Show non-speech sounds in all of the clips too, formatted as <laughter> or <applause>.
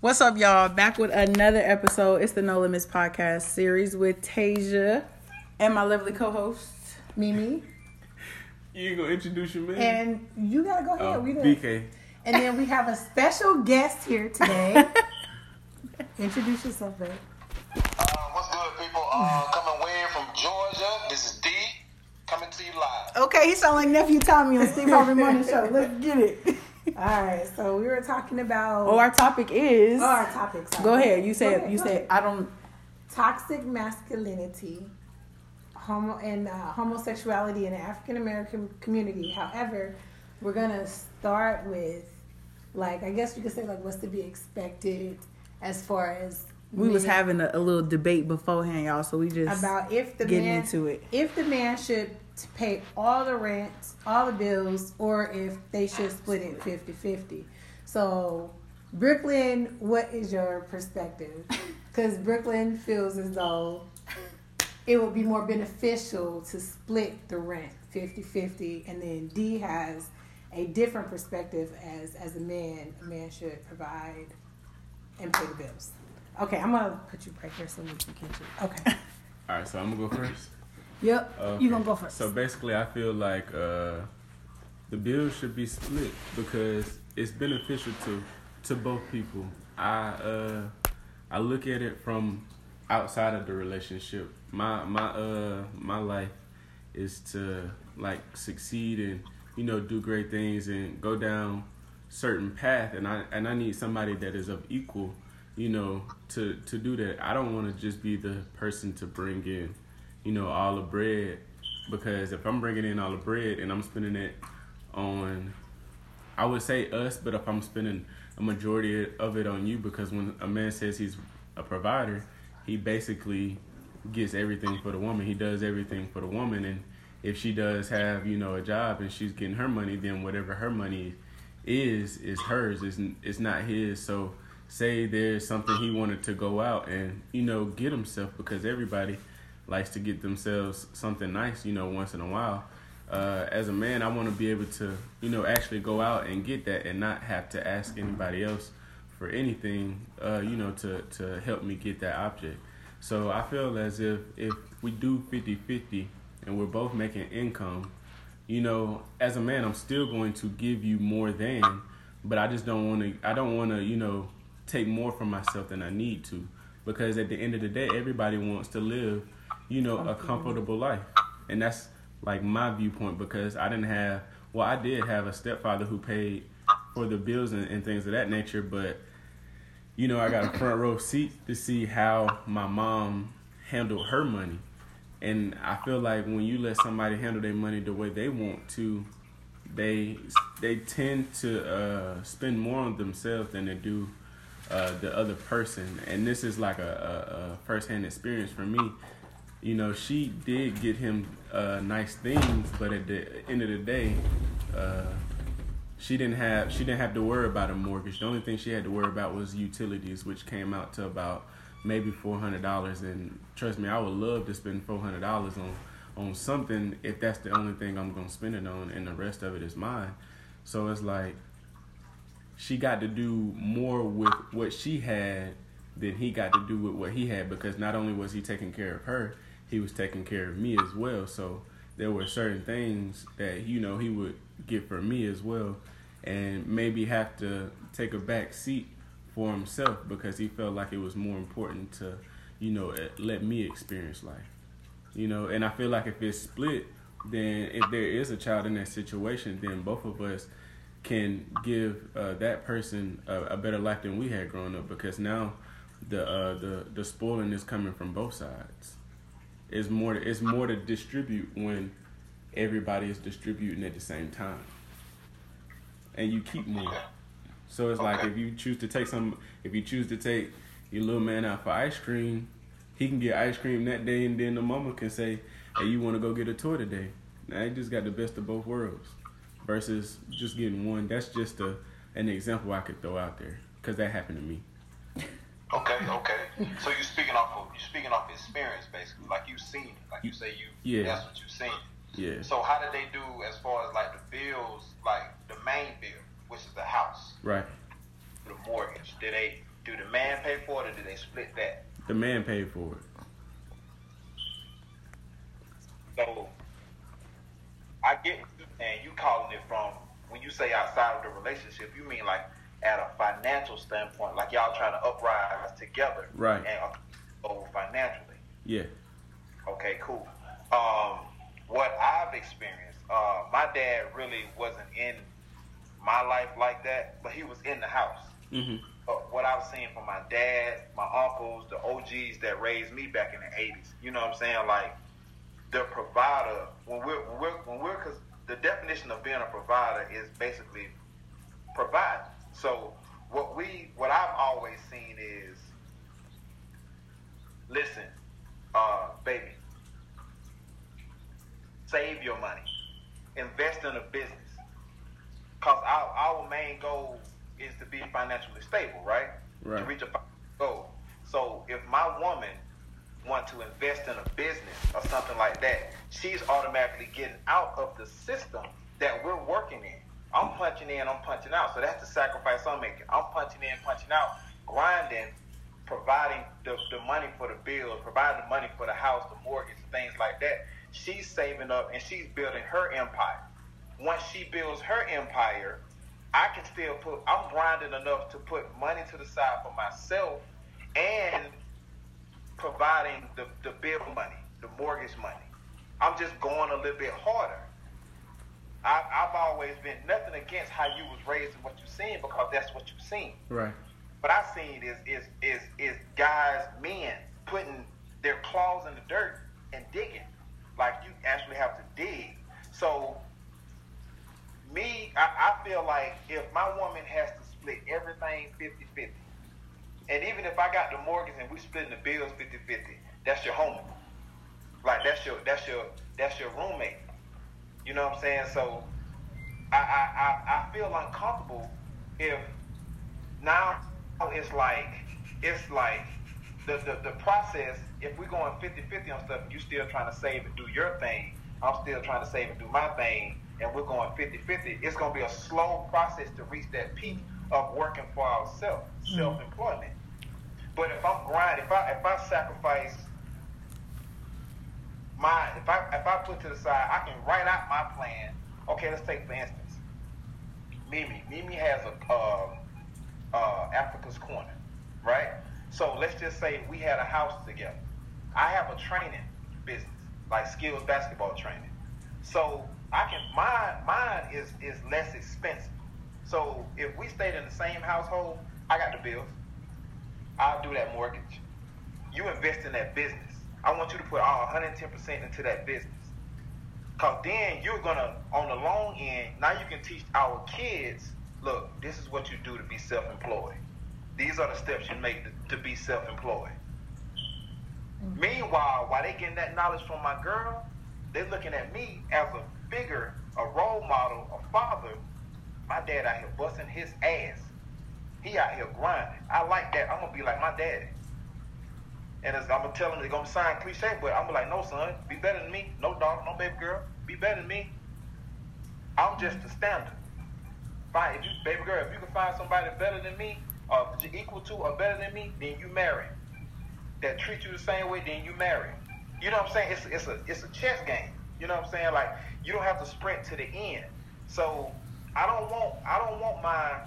What's up, y'all? Back with another episode. It's the No Limits podcast series with Tasia and my lovely co-host Mimi. You ain't gonna introduce your man? And you gotta go ahead. oh, we done- BK. And then we have a special guest here today. <laughs> Introduce yourself, babe. Uh, what's good, people? Uh, coming way from Georgia. This is D coming to you live. Okay, he sound like nephew Tommy on Steve Harvey Morning Show. Let's get it. All right, so we were talking about Oh, our topic is. Oh, our topics. Go ahead. You said. ahead, You said. ahead. I don't. toxic masculinity, homo and uh, homosexuality in the African American community. However, we're gonna start with, like, I guess you could say, like, what's to be expected as far as We was having a, a little debate beforehand, y'all. So we just about if the getting man into it. if the man should t- pay all the rent, all the bills, or if they should split it 50-50. So, Brooklyn, what is your perspective? <laughs> Because Brooklyn feels as though it would be more beneficial to split the rent 50-50, and then D has a different perspective as as a man, a man should provide and pay the bills. Okay, I'm gonna put you right here so we can catch it. Okay. <laughs> All right, so I'm gonna go first. Yep. Okay. You gonna go first? So basically, I feel like uh, the bill should be split because it's beneficial to to both people. I uh, I look at it from outside of the relationship. My my uh my life is to like succeed and you know do great things and go down certain path and I and I need somebody that is of equal you know to to do that. I don't want to just be the person to bring in you know all the bread because if I'm bringing in all the bread and I'm spending it on I would say us, but if I'm spending a majority of it on you, because when a man says he's a provider, he basically gets everything for the woman. He does everything for the woman, and if she does have you know a job and she's getting her money, then whatever her money is is hers. It's it's not his. So say there's something he wanted to go out and you know get himself because everybody likes to get themselves something nice, you know, once in a while uh, as a man, I want to be able to, you know, actually go out and get that and not have to ask anybody else for anything, uh, you know, to, to help me get that object. So I feel as if if we do 50-50 and we're both making income, you know, as a man, I'm still going to give you more than, but I just don't want to, I don't want to, you know, take more from myself than I need to. Because at the end of the day, everybody wants to live, you know, a comfortable. life. And that's like my viewpoint because I didn't have well I did have a stepfather who paid for the bills and, and things of that nature but you know I got a front row seat to see how my mom handled her money. And I feel like when you let somebody handle their money the way they want to they they tend to uh, spend more on themselves than they do uh, the other person. And this is like a, a, a first-hand experience for me you know, she did get him uh, nice things, but at the end of the day, uh, she didn't have she didn't have to worry about a mortgage. The only thing she had to worry about was utilities, which came out to about maybe four hundred dollars. And trust me, I would love to spend four hundred dollars on on something if that's the only thing I'm gonna spend it on, and the rest of it is mine. So it's like she got to do more with what she had than he got to do with what he had because not only was he taking care of her, he was taking care of me as well. So there were certain things that you know he would get for me as well, and maybe have to take a back seat for himself because he felt like it was more important to, you know, let me experience life. You know, and I feel like if it's split, then if there is a child in that situation, then both of us can give uh, that person a, a better life than we had growing up because now the uh, the the spoiling is coming from both sides. It's more to, it's more to distribute when everybody is distributing at the same time, and you keep more. So it's like if you choose to take some, if you choose to take your little man out for ice cream, he can get ice cream that day, and then the mama can say, "Hey, you want to go get a toy today?" Now he just got the best of both worlds, versus just getting one. That's just a an example I could throw out there because that happened to me. Okay, okay. So you're speaking off of you're speaking off experience, basically, like you've seen it, like you say you. Yeah. That's what you've seen. Yeah. So how did they do as far as like the bills, like the main bill, which is the house, Right. the mortgage? Did they do the man pay for it or do they split that? The man paid for it. So I get and you calling it from when you say outside of the relationship, you mean like at a financial standpoint, like y'all trying to uprise together, Right. And go financially. Yeah. Okay, cool. Um, what I've experienced, uh, my dad really wasn't in my life like that, but he was in the house. hmm But what I've seen from my dad, my uncles, the OGs that raised me back in the '80s, you know what I'm saying? Like the provider. When we're when we're when we're because the definition of being a provider is basically provide. So what we what I've always seen is listen, uh, baby, save your money, invest in a business. Cause our, our main goal is to be financially stable, right? Right. To reach a goal. So if my woman want to invest in a business or something like that, she's automatically getting out of the system that we're working in. I'm punching in, I'm punching out. So that's the sacrifice I'm making. I'm punching in, punching out, grinding, providing the, the money for the bills, providing the money for the house, the mortgage, things like that. She's saving up and she's building her empire. Once she builds her empire, I can still put, I'm grinding enough to put money to the side for myself and providing the, the bill money, the mortgage money. I'm just going a little bit harder. I, I've always been nothing against how you was raised and what you seen because that's what you've seen. Right. What I seen is is is is guys, men putting their claws in the dirt and digging. Like you actually have to dig. So me, I, I feel like if my woman has to split everything 50-50, and even if I got the mortgage and we splitting the bills 50-50, that's your homie. Like that's your that's your that's your roommate. You know what I'm saying? So I I, I, I feel uncomfortable if now it's like it's like the, the, the process, if we're going 50-50 on stuff, you still trying to save and do your thing, I'm still trying to save and do my thing, and we're going 50-50, it's going to be a slow process to reach that peak of working for ourselves, mm-hmm. self-employment. But if I'm grinding, if I if I sacrifice my if I if I put to the side, I can write out my plan. Okay, let's take for instance, Mimi. Mimi has a uh, uh, Africa's Corner, right? So let's just say we had a house together. I have a training business, like skills basketball training. So I can mine mine is is less expensive. So if we stayed in the same household, I got the bills. I'll do that mortgage. You invest in that business. I want you to put all 110% into that business. Cause then you're gonna, on the long end, now you can teach our kids, look, this is what you do to be self-employed. These are the steps you make to, to be self-employed. Mm-hmm. Meanwhile, while they getting that knowledge from my girl, they're looking at me as a figure, a role model, a father. My dad out here busting his ass. He out here grinding. I like that. I'm gonna be like my daddy. And I'm gonna tell them they're gonna sign cliche, but I'm like, no son, be better than me. No dog, no baby girl, be better than me. I'm just the standard. Fine, if you baby girl, if you can find somebody better than me, or equal to or better than me, then you marry. That treat you the same way, then you marry. You know what I'm saying? It's it's a it's a chess game. You know what I'm saying? Like you don't have to sprint to the end. So I don't want I don't want my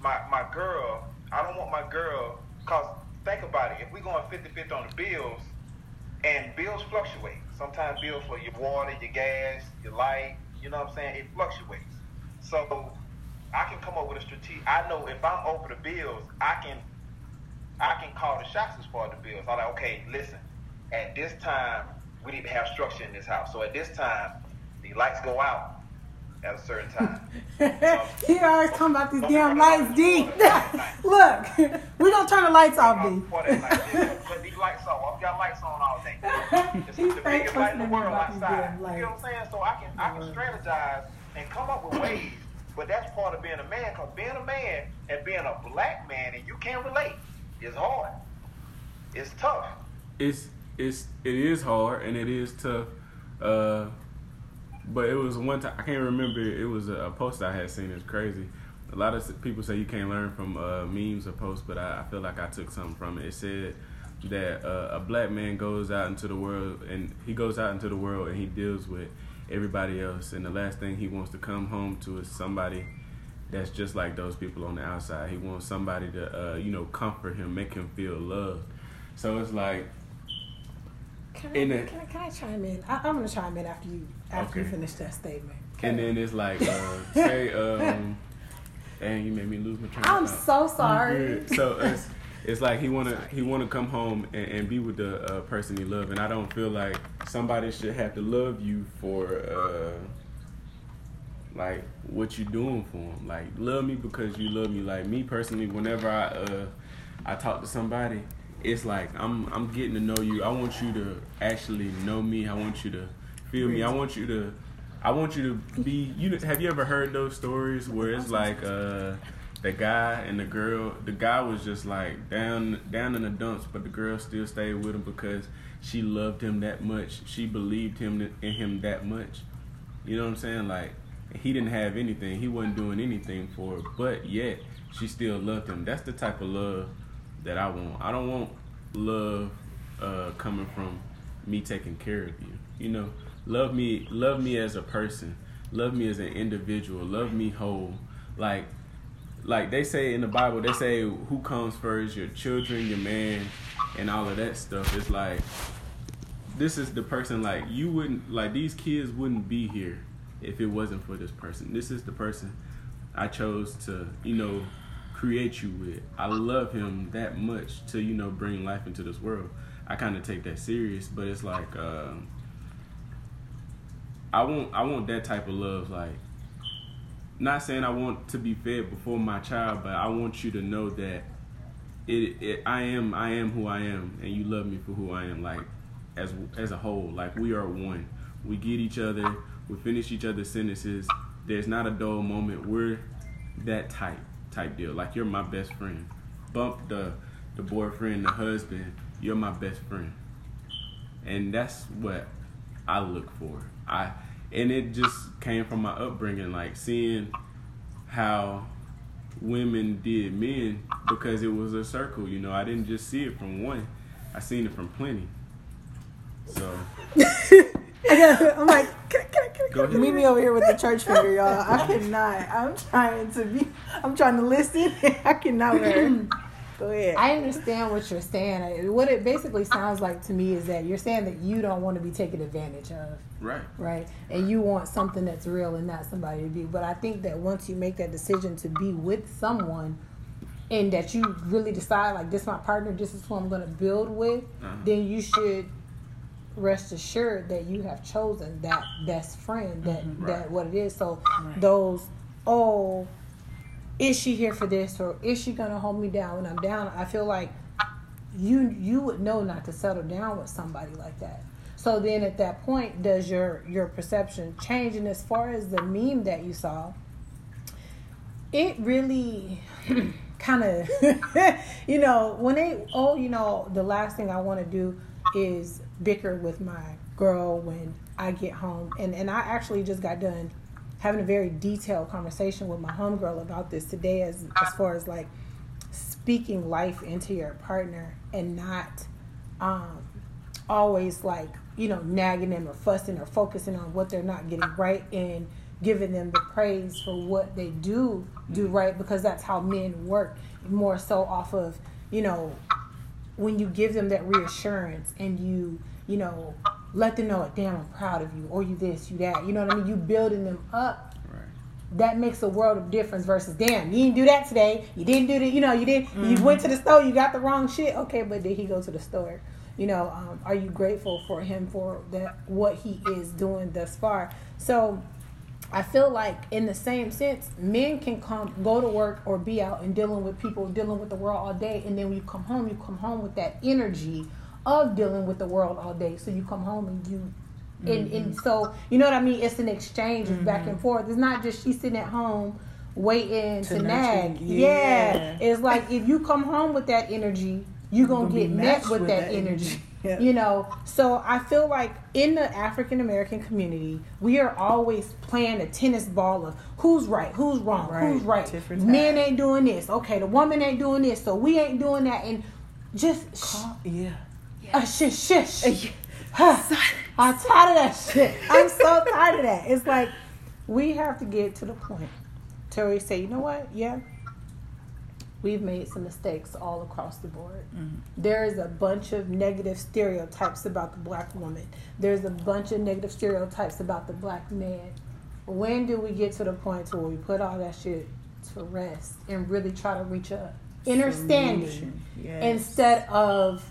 my my girl. I don't want my girl. Cause think about it. If we're going 50-50 on the bills, and bills fluctuate. Sometimes bills for your water, your gas, your light. You know what I'm saying? It fluctuates. So I can come up with a strategy. I know if I'm over the bills, I can I can call the shots as far as the bills. I'm like, okay, listen, at this time we need to have structure in this house. So at this time, the lights go out at a certain time. <laughs> he always talking about these damn lights, D. <laughs> Look, we gonna turn the lights off, D. Put these lights on. I've got lights on all day. <laughs> It's He's the fake biggest light in the listening world about these outside. You know what I'm saying? So I can I can strategize and come up with <coughs> ways. But that's part of being a man, because being a man and being a black man and you can't relate is hard. It's tough. It's it's it is hard and it is tough. Uh, but it was one time I can't remember. It was a, post I had seen. It's crazy. a lot of people say you can't learn from uh, memes or posts, but I, I, feel like I took something from it. It said that uh, a black man goes out into the world and he goes out into the world and he deals with everybody else, and the last thing he wants to come home to is somebody that's just like those people on the outside. He wants somebody to, uh, you know, comfort him, make him feel loved. So it's like. Can I, can I, can I chime in? I, am gonna chime in after you after okay. you finish that statement. And then it's like, uh, <laughs> say, um, and you made me lose my train. I'm so sorry. So it's <laughs> it's like he wanna he wanna come home and, and be with the uh, person he love, and I don't feel like somebody should have to love you for. Uh, like what you doing for them. Like love me because you love me. Like me personally, whenever I uh I talk to somebody, it's like I'm I'm getting to know you. I want you to actually know me. I want you to feel me. I want you to I want you to be you have you ever heard those stories where it's like uh the guy and the girl the guy was just like down down in the dumps but the girl still stayed with him because she loved him that much. She believed him in him that much. You know what I'm saying? Like he didn't have anything. He wasn't doing anything for her, but yet she still loved him. That's the type of love that I want. I don't want love uh, coming from me taking care of you. You know, love me, love me as a person. Love me as an individual. Love me whole. Like, like they say in the Bible, they say who comes first, your children, your man, and all of that stuff. It's like this is the person. Like you wouldn't like these kids wouldn't be here if it wasn't for this person. This is the person I chose to, you know, create you with. I love him that much to, you know, bring life into this world. I kind of take that serious, but it's like uh, I want I want that type of love like not saying I want to be fed before my child, but I want you to know that it, it I am I am who I am and you love me for who I am like as as a whole like we are one. We get each other we finish each other's sentences. There's not a dull moment. We're that type type deal. Like you're my best friend. Bump the the boyfriend, the husband. You're my best friend, and that's what I look for. I and it just came from my upbringing, like seeing how women did men because it was a circle. You know, I didn't just see it from one. I seen it from plenty. So <laughs> I'm like, can, can, can, meet me over here with the church finger, y'all. I cannot. I'm trying to be. I'm trying to listen. <laughs> I cannot. Learn. <clears throat> Go ahead. I understand what you're saying. What it basically sounds like to me is that you're saying that you don't want to be taken advantage of. Right. Right. And you want something that's real and not somebody to be. But I think that once you make that decision to be with someone and that you really decide like this is my partner, this is who I'm gonna build with, uh-huh. then you should rest assured that you have chosen that best friend that mm-hmm. right. that what it is so right. those oh is she here for this or is she gonna hold me down when i'm down? I feel like you you would know not to settle down with somebody like that. So then at that point does your your perception change? And as far as the meme that you saw it really <clears throat> kind of <laughs> you know when they oh you know the last thing i want to do is bicker with my girl when I get home. And and I actually just got done having a very detailed conversation with my homegirl about this today as as far as like speaking life into your partner and not um, always like you know nagging them or fussing or focusing on what they're not getting right and giving them the praise for what they do do right because that's how men work more so off of you know when you give them that reassurance and you, you know, let them know, damn, I'm proud of you, or you this, you that. You know what I mean? You building them up. Right. That makes a world of difference versus damn, you didn't do that today. You didn't do that. You know, you didn't. Mm-hmm. You went to the store. You got the wrong shit. Okay, but did he go to the store? You know, um, are you grateful for him for that what he is doing thus far? So I feel like in the same sense, men can come go to work or be out and dealing with people, dealing with the world all day, and then when you come home, you come home with that energy of dealing with the world all day. So you come home and you and, mm-hmm. and so you know what I mean? It's an exchange mm-hmm. back and forth. It's not just she's sitting at home waiting to, to nag. Yeah. yeah. It's like if you come home with that energy, you're gonna, gonna get met with, with, that, that energy. energy. <laughs> Yeah. You know, so I feel like in the African American community, we are always playing a tennis ball of who's right, who's wrong, right. who's right. Different Men ain't doing this. Okay, the woman ain't doing this, so we ain't doing that. And just Call, yeah, yeah. Uh, shush, shush. Uh, yeah. Huh. I'm tired of that shit. I'm so <laughs> tired of that. It's like we have to get to the point to where we say, you know what? Yeah, we've made some mistakes all across the board. Mm-hmm. There is a bunch of negative stereotypes about the black woman. There's a bunch of negative stereotypes about the black man. When do we get to the point where we put all that shit to rest and really try to reach a understanding yes. instead of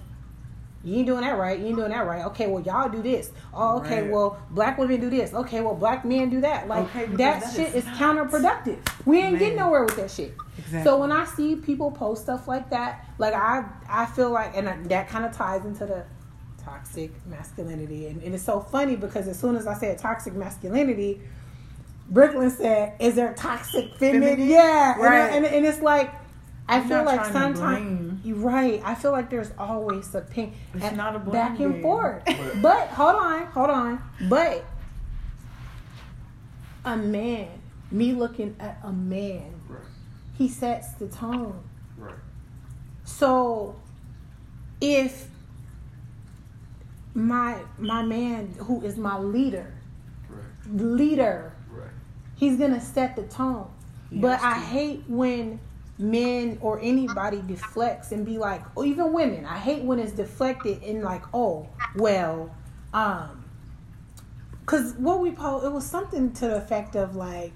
you ain't doing that right. You ain't doing that right. Okay, well y'all do this. Oh, okay, right. well black women do this. Okay, well black men do that. Like okay, that, that, shit is, is counterproductive. We ain't Man. getting nowhere with that shit. Exactly. So when I see people post stuff like that, like I I feel like, and that kind of ties into the toxic masculinity, and, and it's so funny because as soon as I said toxic masculinity, Brooklyn said, "Is there toxic femininity?" Yeah, right. And, and, and it's like I feel like sometimes you're right. I feel like there's always a pink it's not a back and forth. But, <laughs> but hold on, hold on. But a man, me looking at a man, right. he sets the tone. Right. So if my my man who is my leader, right. leader, right. he's gonna set the tone. He but I hate when men or anybody deflects and be like, or even women. I hate when it's deflected and like, oh, well, um, because what we post, it was something to the effect of like,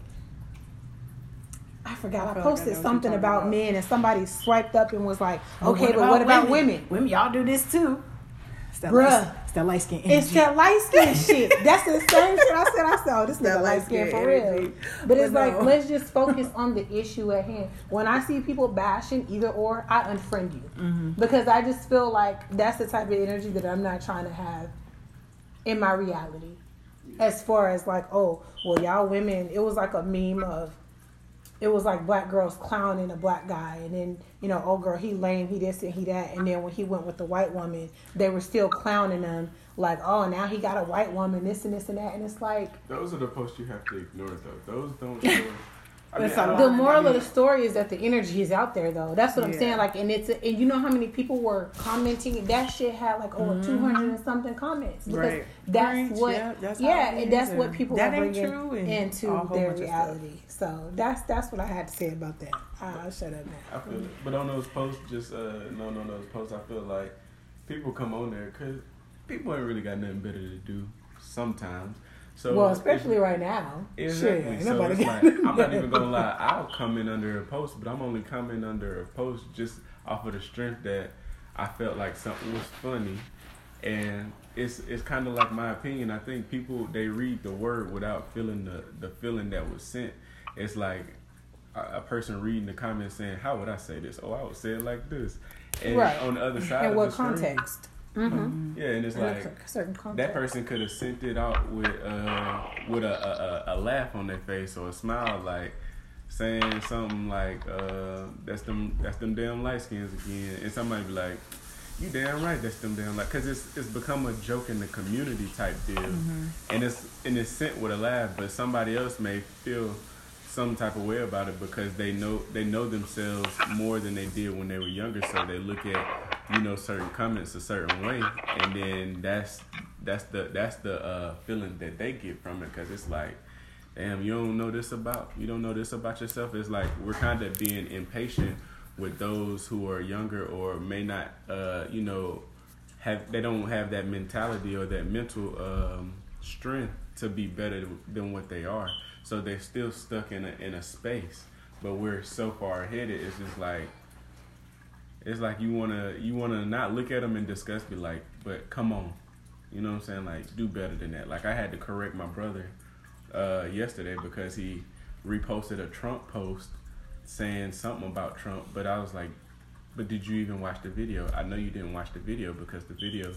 I forgot. I, I posted like I something about, about, men, and somebody swiped up and was like, "Okay, what but what about women? women? Women, y'all do this too." It's that Bruh, light, it's that light skin. It's that light skin <laughs> shit. That's the same shit I said. I said, oh, this nigga light skin for real. But, but it's no. like let's just focus on the issue at hand. When I see people bashing either or, I unfriend you mm-hmm. because I just feel like that's the type of energy that I'm not trying to have in my reality. As far as like, oh, well, y'all women, it was like a meme of it was like black girls clowning a black guy and then you know oh girl he lame he this and he that and then when he went with the white woman they were still clowning him like oh now he got a white woman this and this and that and it's like those are the posts you have to ignore though. Those don't I mean, the moral of the story is that the energy is out there, though. That's what yeah. I'm saying. Like, and it's a, and you know how many people were commenting. That shit had like over mm-hmm. 200 and something comments because right. that's Range, what, yeah, that's, yeah, and that's what people that are bringing into their reality. So that's that's what I had to say about that. I'll shut up now. I feel it, but on those posts, just uh, no, no, those posts, I feel like people come on there because people ain't really got nothing better to do sometimes. So well, especially right now. Exactly. Shit, so it's like I'm not even gonna lie. <laughs> I'll come in under a post, but I'm only coming under a post just off of the strength that I felt like something was funny, and it's it's kind of like my opinion. I think people they read the word without feeling the the feeling that was sent. It's like a, a person reading the comments saying, "How would I say this? Oh, I would say it like this." And right. on the other side, in what context? Screen, Mm-hmm. Yeah, and it's like that person could have sent it out with uh with a, a, a laugh on their face or a smile, like saying something like uh that's them that's them damn light skins again, and somebody be like. You damn right, that's them damn like, cause it's it's become a joke in the community type deal, mm-hmm. and it's and it's sent with a laugh, but somebody else may feel some type of way about it because they know they know themselves more than they did when they were younger, so they look at you know certain comments a certain way, and then that's that's the that's the uh, feeling that they get from it because it's like, damn, you don't know this about you don't know this about yourself. It's like we're kind of being impatient with those who are younger or may not, uh, you know, have they don't have that mentality or that mental um, strength to be better than what they are. So they're still stuck in a in a space. But we're so far ahead. It's just like it's like you wanna you wanna not look at them in disgust, be like, but come on, you know what I'm saying? Like, do better than that. Like I had to correct my brother uh, yesterday because he reposted a Trump post saying something about Trump, but I was like, but did you even watch the video? I know you didn't watch the video because the video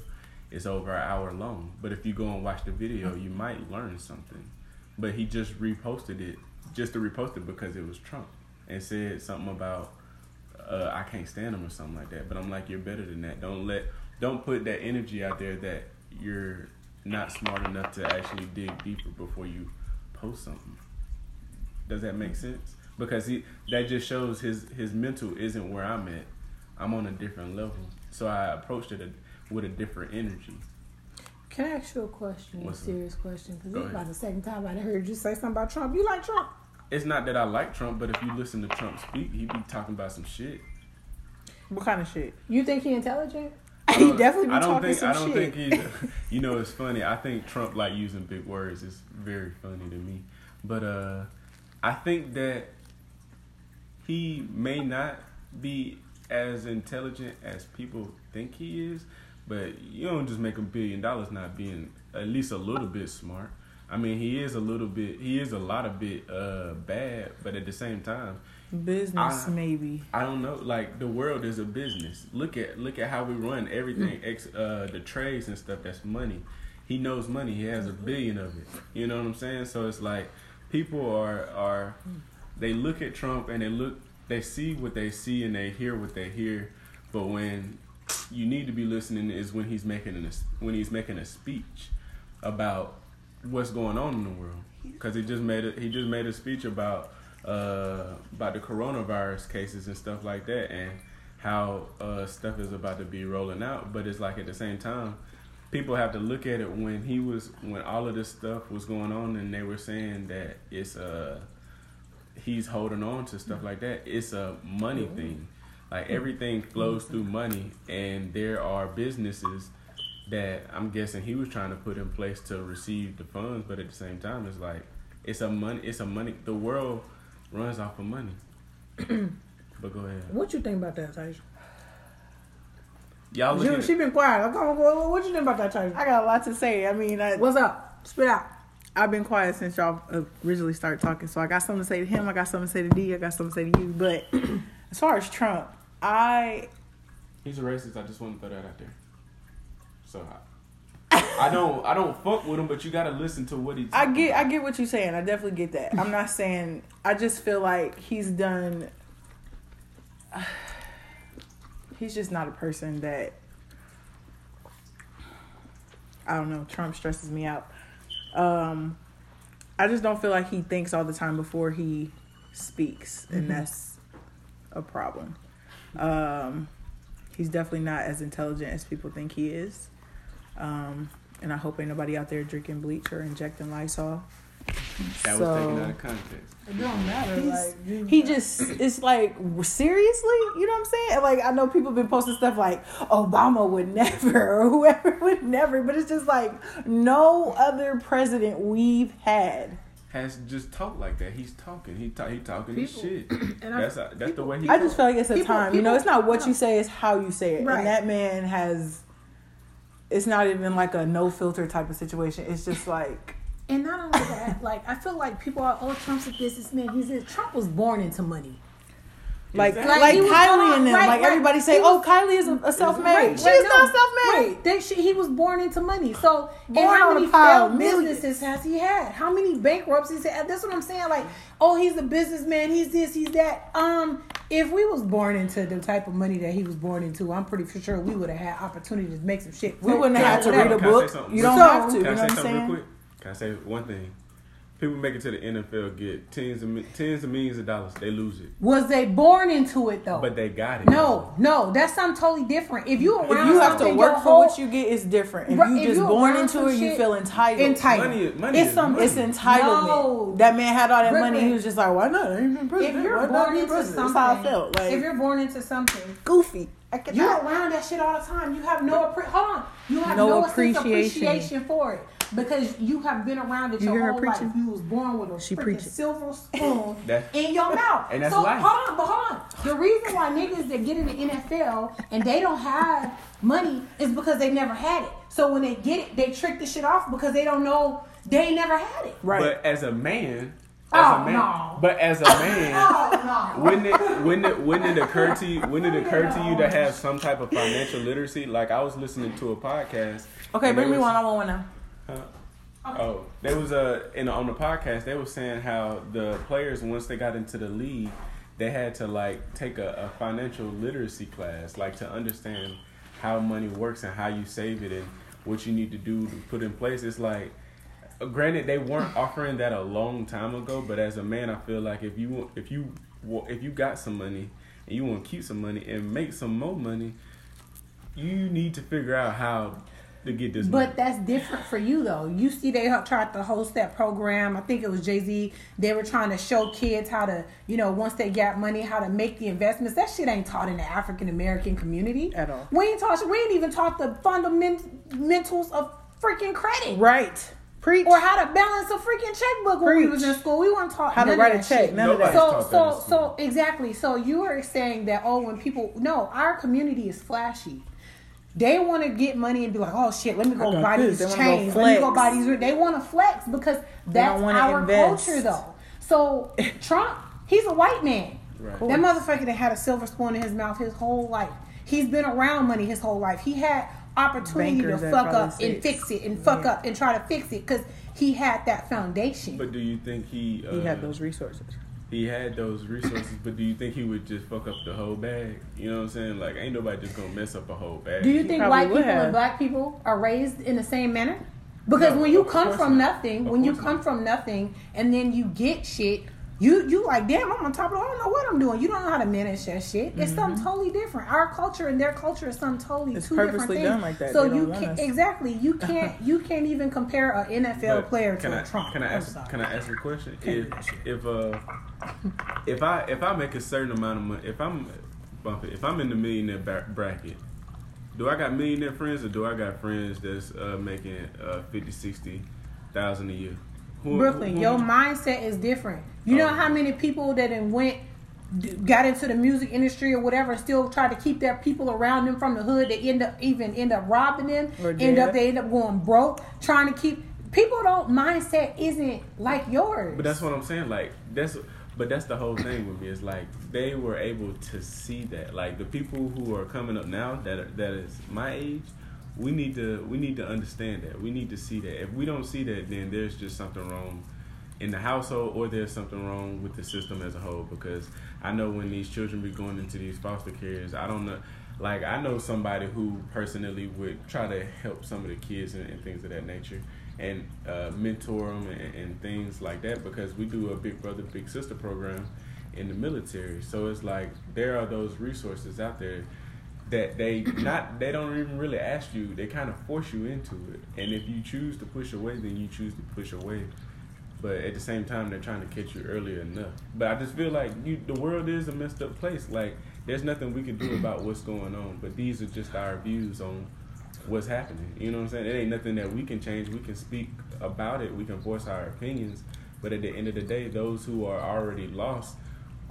is over an hour long. But if you go and watch the video, you might learn something. But he just reposted it just to repost it because it was Trump and said something about uh, I can't stand him or something like that. But I'm like, you're better than that. Don't let, don't put that energy out there that you're not smart enough to actually dig deeper before you post something. Does that make sense? Because he that just shows his his mental isn't where I'm at. I'm on a different level, so I approached it a, with a different energy. Can I ask you a question? What's a serious question? Because it's ahead. about the second time I heard you say something about Trump. You like Trump? It's not that I like Trump, but if you listen to Trump speak, he be talking about some shit. What kind of shit? You think he intelligent? <laughs> he definitely be I don't talking think some I don't shit. think he's. <laughs> You know, it's funny. I think Trump like using big words. is very funny to me. But uh, I think that he may not be as intelligent as people think he is. But you don't just make a billion dollars not being at least a little bit smart. I mean, he is a little bit. He is a lot of bit uh, bad, but at the same time, Business, I- maybe. I don't know. Like the world is a business. Look at look at how we run everything. Mm. Ex, uh, the trades and stuff. That's money. He knows money. He has a billion of it. You know what I'm saying? So it's like people are are they look at Trump and they look they see what they see and they hear what they hear. But when you need to be listening is when he's making a when he's making a speech about what's going on in the world. Because he just made a, he just made a speech about uh, about the coronavirus cases and stuff like that and how uh, stuff is about to be rolling out. But it's like at the same time people have to look at it when he was when all of this stuff was going on and they were saying that it's uh he's holding on to stuff like that it's a money thing. Like everything flows through money and there are businesses that I'm guessing he was trying to put in place to receive the funds, but at the same time, it's like it's a money. It's a money. The world runs off of money. <clears throat> but go ahead, What you think about that, Taisha? y'all. Look You, at she been quiet. I'm going, what, what you think about that, Taisha? I got a lot to say. I mean, I, What's up? Spit out. I've been quiet since y'all originally started talking. So I got something to say to him. I got something to say to D. I got something to say to you. But <clears throat> as far as Trump, I He's a racist. I just want to throw that out there. So I, I don't. I don't fuck with him, but you got to listen to what he. I get I get what you're saying. I definitely get that. I'm not saying I just feel like he's done <sighs> he's just not a person that I don't know, Trump stresses me out. Um I just don't feel like he thinks all the time before he speaks and that's a problem. Um he's definitely not as intelligent as people think he is. Um and I hope ain't nobody out there drinking bleach or injecting Lysol. That was So- taken out of context. It don't matter. He's- Like, he just it's like seriously you know what i'm saying like i know people been posting stuff like obama would never <laughs> or whoever would never but it's just like no other president we've had Has just talked like that. He's talking. He talk. He talking his People- shit. <clears throat> and I- That's that's the way he. i just feel like it's a People- time you know it's not what you say it's how you say it Right. and that man has it's not even like a no filter type of situation it's just like And not only that, like I feel like people are, oh, Trump's a businessman. He's a, Trump was born into money. Like Exactly. like he was kylie born- and them right, like right. everybody say was- oh kylie is a, a self-made Right, she's right, not self-made Right. They, she, he was born into money. So, and Born how many pile of failed millions. businesses has he had? How many bankruptcies? Had, that's what I'm saying. Like, oh, he's a businessman. He's this. He's that. Um, if we was born into the type of money that he was born into, I'm pretty sure we would have had opportunity to make some shit. we wouldn't have had to read a can I book something? you don't So- have to you Can know I what say i'm something real saying quick? Can I say one thing? People make it to the NFL, get tens of tens of millions of dollars. They lose it, Was they born into it though? but they got it. no, no, that's something totally different. If you If you have to work for whole- what you get, it's different. If Right, you if just you born into some it, you feel entitled. entitled. money. Money It's is some- money. It's entitlement. No. That man had all that money. He was just like, why not? I ain't been if you're Why born be into president? something, That's how I felt. Like if you're born into something, goofy. You're around that shit all the time. You have no appre- hold on. You have No no, appreciation. appreciation for it because you have been around it You your hear her whole life. preaching? You was born with a She freaking preaching. silver <laughs> spoon in your mouth. and that's so life. hold on, but hold on. The reason why niggas that get in the NFL and they don't have money is because they never had it. So when they get it, they trick the shit off because they don't know they never had it. right. But as a man, as Oh, a man, no. but as a man, <laughs> Oh no. wouldn't it wouldn't it wouldn't it occur to you wouldn't it occur to you to have some type of financial literacy? Like I was listening to a podcast. okay, bring me was- one. I want one now. Huh? Oh, there was a in on the podcast they were saying how the players once they got into the league, they had to like take a, a financial literacy class, like to understand how money works and how you save it and what you need to do to put in place. It's like, uh, granted, they weren't <laughs> offering that a long time ago, but as a man, I feel like if you if you if you got some money and you want to keep some money and make some more money, you need to figure out how to get this. But money. that's different for you though. You see, they tried to host that program. I think it was Jay Z. They were trying to show kids how to, you know, once they got money, how to make the investments. That shit ain't taught in the African American community At all. We ain't taught. We ain't even taught the fundamentals of freaking credit, Right. Preach. or how to balance a freaking checkbook when we was in school. We weren't taught How to write of a check. shit. None of Nobody's that. So taught that so so exactly. So you are saying that oh, when people no, our community is flashy. They want to get money and be like, oh shit, let me go buy this. these They wanna go chains. Let me go buy these. They want to flex because that's our invest. culture, though. So <laughs> Trump, he's a white man. Right. That motherfucker that had a silver spoon in his mouth his whole life. He's been around money his whole life. He had opportunity Bankers to fuck up say and fix it and fuck up and try to fix it because he had that foundation. But do you think he uh, He had those resources. He had those resources, but do you think he would just fuck up the whole bag? You know what I'm saying? Like, ain't nobody just gonna mess up a whole bag. Do you think white people have. and black people are raised in the same manner? Because No, when you come from not. nothing, Of when you come not. from nothing, and then you get shit, you you like, damn, I'm on top of it. I don't know what I'm doing. You don't know how to manage that shit. It's something totally different. Our culture and their culture is something totally It's two different purposely things. done like that. So They you don't want can us. exactly you can't <laughs> you can't even compare an NFL But player can to I, a Trump. Can I ask? sorry. Can I ask a question? If if uh if I if I make a certain amount of money, if I'm bump if I'm in the millionaire bracket, do I got millionaire friends or do I got friends that's uh, making uh, 50, 60 thousand a year? Who- Brooklyn, who- your mindset is different. You know Oh. how many people that went, got into the music industry or whatever, still try to keep their people around them from the hood. They end up even end up robbing them. End up they end up going broke trying to keep. People don't mindset isn't like yours. But that's what I'm saying. Like that's, but that's the whole thing with me. It's like they were able to see that. Like the people who are coming up now that are, that is my age, we need to we need to understand that. We need to see that. If we don't see that, then there's just something wrong in the household, or there's something wrong with the system as a whole. Because I know when these children be going into these foster cares, I don't know. Like I know somebody who personally would try to help some of the kids and, and things of that nature, and uh, mentor them and, and things like that. Because we do a big brother, big sister program in the military, so it's like there are those resources out there that they not they don't even really ask you. They kind of force you into it, and if you choose to push away, then you choose to push away. But at the same time, they're trying to catch you earlier enough. But I just feel like you, the world is a messed up place. Like there's nothing we can do <clears throat> about what's going on. But these are just our views on what's happening. You know what I'm saying? It ain't nothing that we can change. We can speak about it. We can voice our opinions. But at the end of the day, those who are already lost,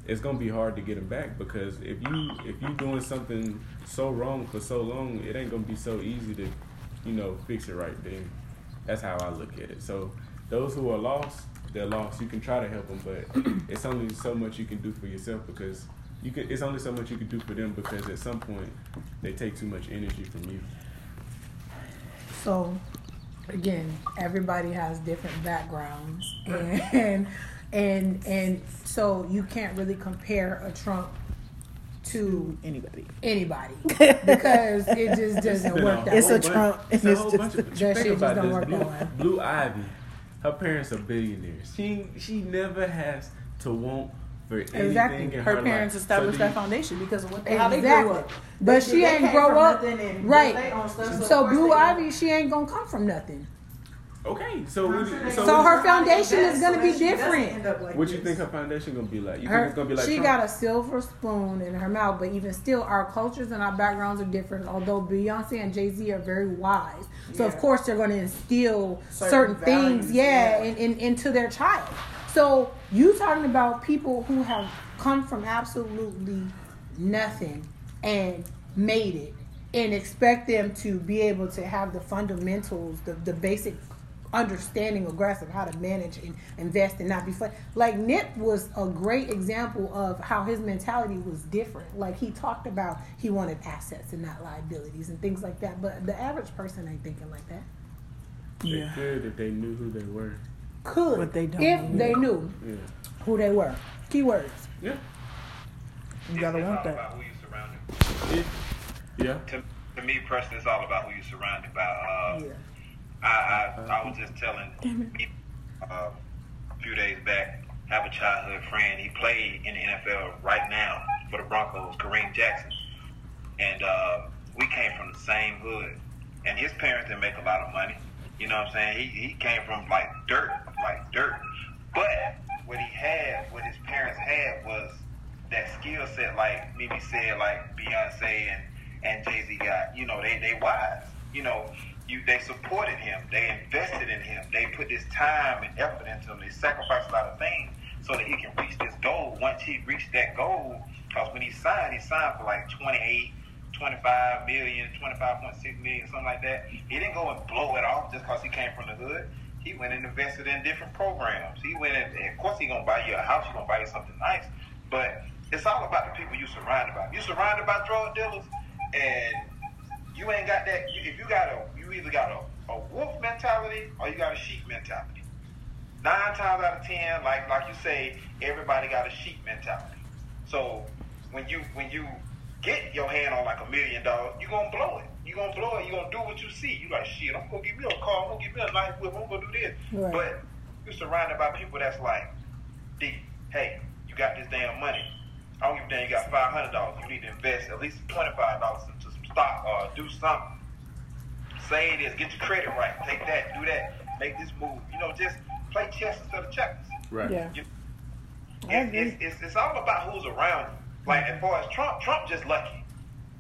it's gonna be hard to get them back because if you if you doing something so wrong for so long, it ain't gonna be so easy to, you know, fix it right then. That's how I look at it. So those who are lost, they're lost. You can try to help them, but <clears throat> it's only so much you can do for yourself because you can. It's only so much you can do for them because at some point they take too much energy from you. So, again, everybody has different backgrounds, and and and so you can't really compare a Trump to Anybody. anybody <laughs> because it just doesn't work that It's way. a Trump, It's and a whole just- bunch of. That shit just don't work Blue, that way. Blue Ivy, her parents are billionaires. She she never has to want for anything Exactly. in her, Her life. parents So established do that foundation because of what they, how they grew up. But They- she they ain't grow up right. built their own stuff, of So Blue Ivy, she ain't gonna come from nothing. Okay, so what you- So, what her foundation is gonna so be that she doesn't different. end up like you- what you think her foundation gonna be like? You Her, think it's gonna be like she Trump? got a silver spoon in her mouth, but even still, our cultures and our backgrounds are different. Although Beyonce and Jay Z are very wise, so of course they're going to instill certain, Certain things, yeah, yeah. In, in, into their child. So you talking about people who have come from absolutely nothing and made it, and expect them to be able to have the fundamentals, the the basic understanding aggressive, how to manage and invest and not be fun. Like Nip was a great example of how his mentality was different. Like he talked about he wanted assets and not liabilities and things like that. But the average person ain't thinking like that. They Yeah. could if they knew who they were. Could But they don't if know. they knew Yeah, who they were. Keywords. yeah. You gotta it's, want all that. about who you surrounded. Yeah. To, to me personally, it's all about who you're surrounded by. Uh, Yeah. I, I I was just telling me uh, a few days back. I Have a childhood friend. He played in the NFL right now for the Broncos, Kareem Jackson, and uh, we came from the same hood. And his parents didn't make a lot of money. You know what I'm saying? He he came from like dirt, like dirt. But what he had, what his parents had, was that skill set. Like Mimi said, like Beyonce and and Jay Z got. You know, they they wise. You know, you they supported him. They invested in him. They put this time and effort into him. They sacrificed a lot of things so that he can reach this goal. Once he reached that goal, because when he signed, he signed for like 28, 25 million, 25.6 million, something like that. He didn't go and blow it off just because he came from the hood. He went and invested in different programs. He went and, of course, he gonna buy you a house. He gonna buy you something nice. But it's all about the people you surrounded by. You surrounded by drug dealers, and you ain't got that. If you got a, you either got a, a wolf mentality or you got a sheep mentality. Nine times out of ten, like like you say, everybody got a sheep mentality. So when you when you get your hand on like a million dollars, you're gonna blow it. You're gonna blow it. you're gonna do what you see. You like shit. I'm gonna give me a car. I'm gonna give me a nice whip. I'm gonna do this. Right. But you're surrounded by people that's like, D, hey, you got this damn money. I don't give a damn. You got five hundred dollars. You need to invest at least twenty five dollars into some stock or do something. Say this. Get your credit right. Take that. Do that. Make this move. You know, just play chess instead of checkers. Right. Yeah. You, I it's, it's, it's, it's all about who's around you. Like as far as Trump, Trump just lucky.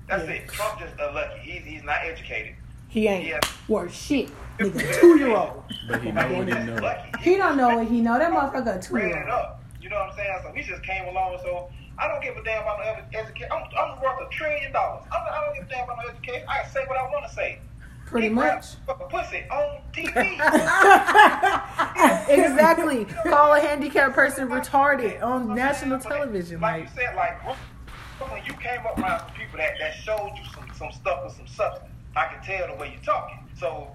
That's Yeah. it. Trump just uh, lucky. He's he's not educated. He ain't Yeah. worth shit. Nigga, two year old. But he know what he know. He don't know what he know. That motherfucker a two year it old. up. You know what I'm saying? So he just came along. So I don't give a damn about no education. I'm, I'm worth a trillion dollars. I'm, I don't give a damn about no education. I say what I want to say. Pretty He much. pussy on TV. <laughs> exactly. Call a handicapped person retarded on national television. Like Like, you said, like when you came up around some people that, that showed you some, some stuff with some substance, I can tell the way you're talking. So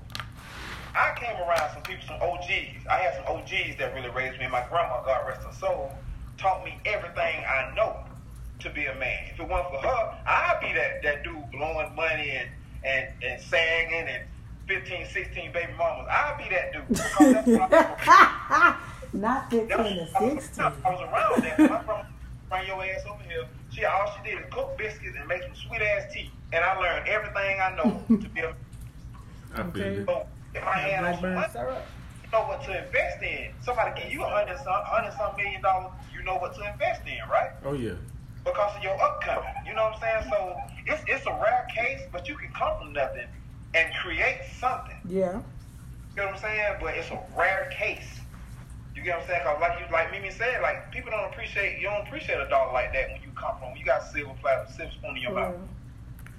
I came around some people, some OGs. I had some OGs that really raised me. And my grandma, God rest her soul, taught me everything I know to be a man. If it weren't for her, I'd be that, that dude blowing money and, and, and sagging and 15, 16 baby mamas. I'd be that dude. Because that's what I <laughs> Not 15 that was, to I was, 16. I was around that. My grandma bring your ass over here. She all she did is cook biscuits and make some sweet ass tea. And I learned everything I know <laughs> to be a I feel Okay. it. so if my hand on some Blackburn money, you know what to invest in. Somebody give you a hundred some hundred some million dollars, you know what to invest in, right? Oh yeah. Because of your upcoming. You know what I'm saying? So it's it's a rare case, but you can come from nothing and create something. Yeah. You know what I'm saying? But it's a rare case. You get what I'm saying? Cause like you, like Mimi said, like people don't appreciate you don't appreciate a dog like that when you come from when you got silver platter, silver spoon in your mouth.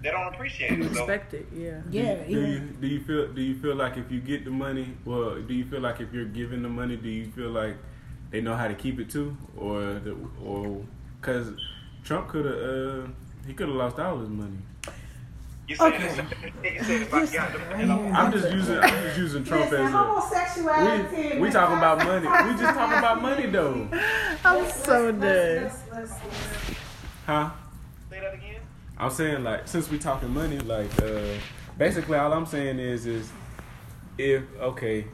They don't appreciate You it. So respect it. Yeah. Yeah, do, you, do you do you feel do you feel like if you get the money, well, do you feel like if you're giving the money, do you feel like they know how to keep it too, or the, or because Trump could have uh, he could have lost all his money. you said, Okay. you said if I got the money, I'm- I'm just using I'm just using Trump Listen, as a homosexuality. we we talking about money. We just talking about <laughs> money though, I'm so dead. Let's, let's, let's, huh? say that again. I'm saying like since we talking money, like uh, basically all I'm saying is is if okay,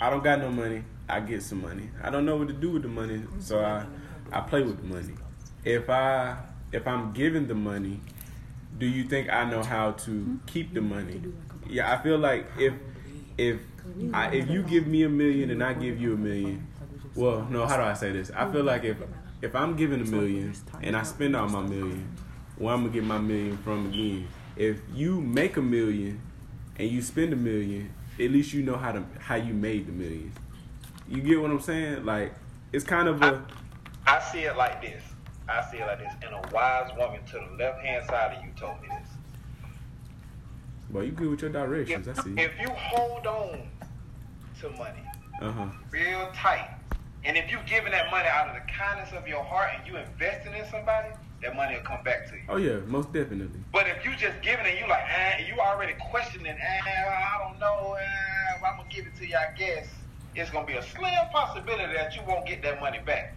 I don't got no money, I get some money. I don't know what to do with the money, so I I play with the money. If I if I'm given the money, do you think I know how to keep the money? Yeah, I feel like if if I, if you give me a million and I give you a million, well, no, how do I say this? I feel like if if I'm given a million and I spend all my million, where I'm gonna get my million from again? If you make a million and you spend a million, at least you know how to how you made the million. You get what I'm saying? Like it's kind of a I see it like this. I see it like this. And a wise woman to the left hand side of you told me this. well, you good with your directions. I If, see. if you hold on to money Uh huh. real tight, and if you're giving that money out of the kindness of your heart and you investing in somebody, that money will come back to you. Oh yeah, most definitely. But if you just giving it, you like, and you already questioning, ah, I don't know, ah, I'm gonna give it to you, I guess. It's gonna be a slim possibility that you won't get that money back.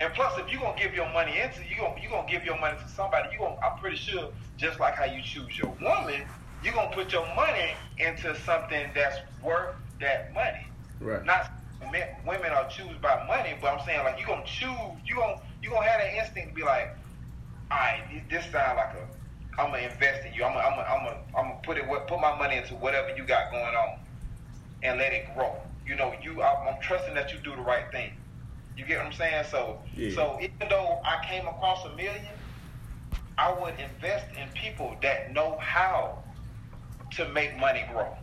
And plus, if you're gonna give your money into you gonna you gonna give your money to somebody, you gonna I'm pretty sure just like how you choose your woman, you're gonna put your money into something that's worth that money. Right. Not men, women are choose by money, but I'm saying like you gonna choose, you gonna you gonna have that instinct to be like, all right, this sound like a I'm gonna invest in you. I'm gonna, I'm gonna, I'm gonna, I'm gonna put it, put my money into whatever you got going on, and let it grow. You know, you, I'm, I'm trusting that you do the right thing. You get what I'm saying? So, Yeah. so even though I came across a million, I would invest in people that know how to make money grow,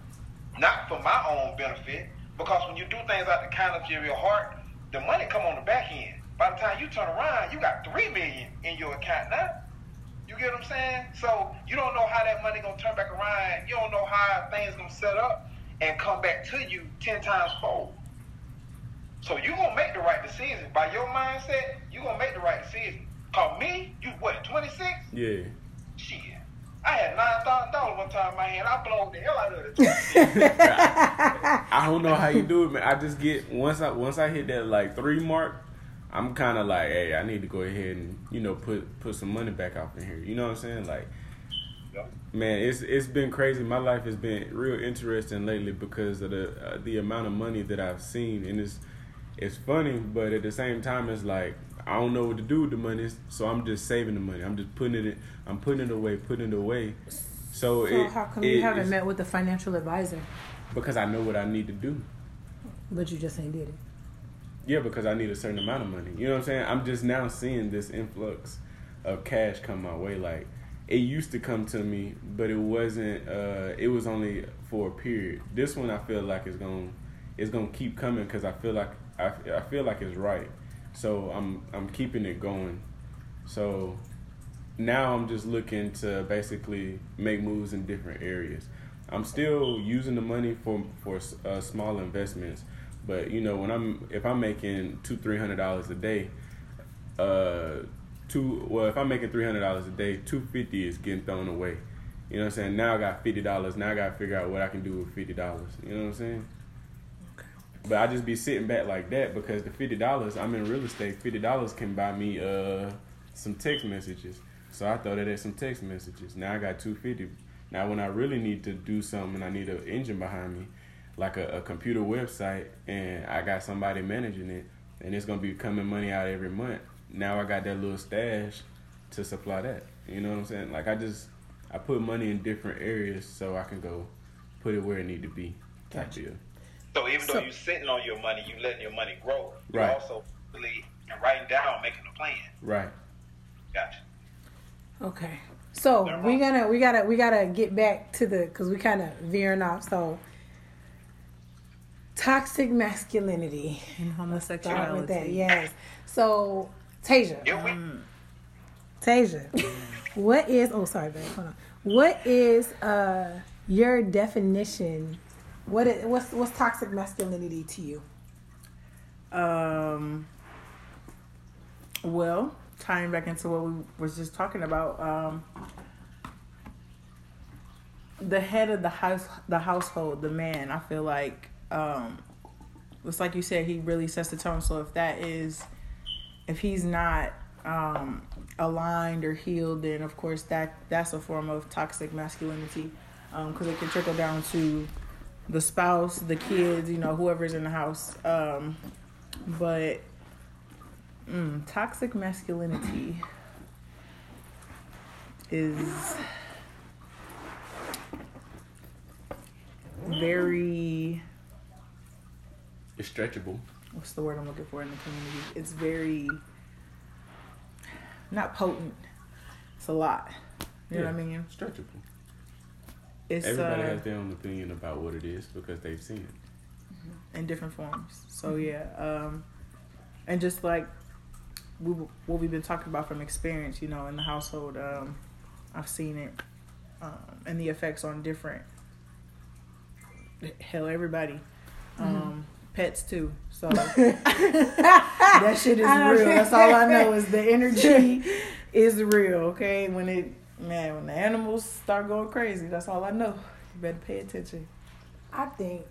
not for my own benefit. Because when you do things out the kindness of your heart, the money come on the back end. By the time you turn around, you got three million in your account now. You get what I'm saying? So you don't know how that money gonna turn back around. You don't know how things gonna set up and come back to you ten times fold. So you gonna make the right decision by your mindset. You gonna make the right decision. Call me, you what? 26? Yeah. Shit. I had nine thousand dollars one time in my hand. I blown the hell out of it. <laughs> I don't know how you do it, man. I just get once I once I hit that like three mark, I'm kind of like, hey, I need to go ahead and you know put put some money back out in here. You know what I'm saying? Like, man, it's it's been crazy. My life has been real interesting lately because of the uh, the amount of money that I've seen, and it's it's funny, but at the same time, it's like I don't know what to do with the money, so I'm just saving the money. I'm just putting it, in, I'm putting it away, putting it away. So, So it, how come it- you haven't met with a financial advisor, Because I know what I need to do. but you just ain't did it? Yeah, because I need a certain amount of money. You know what I'm saying? I'm just now seeing this influx of cash come my way. Like it used to come to me, but it wasn't. Uh, it was only for a period. This one I feel like it's going to it's gonna keep coming because I feel like I, I feel like it's right. So I'm I'm keeping it going. So now I'm just looking to basically make moves in different areas. I'm still using the money for for uh, small investments, but you know when I'm if I'm making two three hundred dollars a day, uh, two well if I'm making three hundred dollars a day, two fifty is getting thrown away. You know what I'm saying? Now I got fifty dollars. Now I got to figure out what I can do with fifty dollars. You know what I'm saying? But I just be sitting back like that because the fifty dollars I'm in real estate. Fifty dollars can buy me uh some text messages. So I throw that at some text messages. Now I got two fifty. Now when I really need to do something and I need an engine behind me, like a, a computer website, and I got somebody managing it, and it's gonna be coming money out every month. Now I got that little stash to supply that. You know what I'm saying? Like I just I put money in different areas so I can go put it where it need to be. Type Gotcha. deal. So even though you're sitting on your money, you're letting your money grow. You Right. also really writing down, making a plan. Right. Gotcha. Okay. So we gonna we gotta we gotta get back to the because we kind of veering off. So toxic masculinity. And Start with that. homosexuality. Yes. So Tasia, Yeah, we, Tasia, what is? Oh, sorry, babe. Hold on. What is uh your definition? What is what's what's toxic masculinity to you? Um. Well, tying back into what we was just talking about, um, the head of the house, the household, the man. I feel like, um, it's like you said, he really sets the tone. So if that is, if he's not um, aligned or healed, then of course that that's a form of toxic masculinity, because it can trickle down to the spouse, the kids, you know, whoever's in the house. Um, but mm, toxic masculinity is very It's stretchable. what's the word I'm looking for in the community? It's very not potent. It's a lot. You know what I mean? Stretchable. It's Everybody uh, has their own opinion about what it is because they've seen it. in different forms. So yeah, um, and just like we, what we've been talking about from experience, you know, in the household, um, I've seen it, um, and the effects on different hell everybody, um, pets too. So <laughs> that shit is real. That's all I know is the energy is real. Okay, when it man, when the animals start going crazy, that's all I know. You better pay attention. I think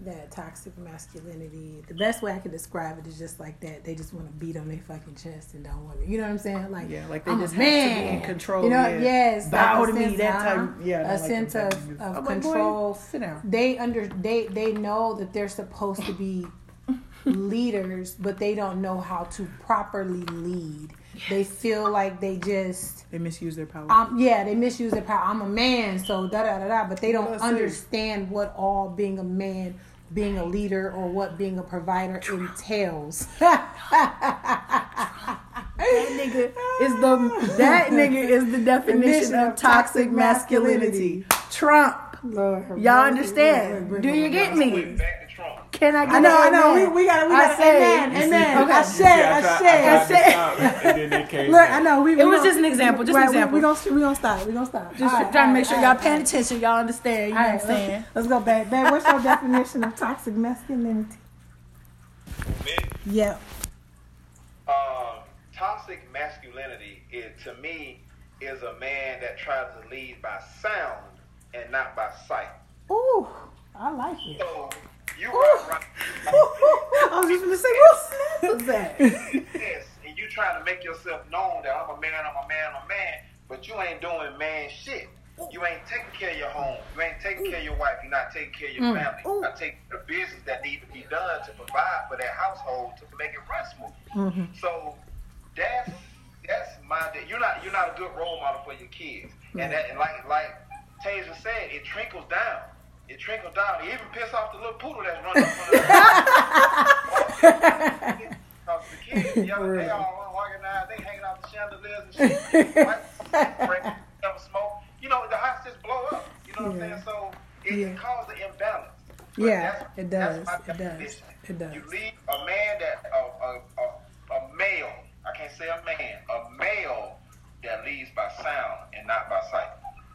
that toxic masculinity. The best way I can describe it is just like that. They just want to beat on their fucking chest and don't want to. You know what I'm saying? Like Yeah, like they I'm just a have to be in control, You know? yeah. Yes. Bow like to a me, sense- that type- yeah, I A like sense of, of- of I'm like, boy, control. sit down. They under they they know that they're supposed to be <laughs> leaders, but they don't know how to properly lead. They feel like they just They misuse their power. um, yeah, they misuse their power. I'm a man, so da da da da. But they don't What I say? understand what all being a man, being a leader, or what being a provider entails. <laughs> That nigga is the that nigga is the definition of toxic masculinity. Trump. Lord, Y'all understand? Lord, Do you get me? Back. Can I get I know, I know. We, we gotta, we gotta. say- amen, You see, amen. okay. I said, I I tried- said, I I tried said. stop, and then they came Look. I know. We, It we was just an example, just right, an example. We, we gonna we gonna stop. We gonna stop. Just All right, trying to make sure right, y'all all paying right. attention. Y'all understand. You All know right, what I'm saying? let's, let's go back. Babe, what's your definition of toxic masculinity? Me? Yep. uh, toxic masculinity is to me is a man that tries to lead by sound and not by sight. Ooh, I like it. So you are right. <laughs> I was just gonna say, <laughs> what snap was that? yes, and you trying to make yourself known that I'm a man, I'm a man, I'm a man, but you ain't doing man shit. You ain't taking care of your home. You ain't taking care of your wife. You're not taking care of your Mm. family. You're not taking the business that need to be done to provide for that household to make it run smooth. Mhm. So that's that's my you're not you're not a good role model for your kids. And that and like like Tasia said, it trickles down. It trickled down. It even pissed off the little poodle that's running up on the Because <laughs> the kids, young, they all unorganized, they hanging out the chandeliers and shit. Never smoke. You know, the house just blow up. You know what Yeah. I'm saying? So it, Yeah. it causes an imbalance. But Yeah, it does. It does. It does. You leave a man that a, a, a, a male. I can't say a man. A male that leads by sound and not by sight.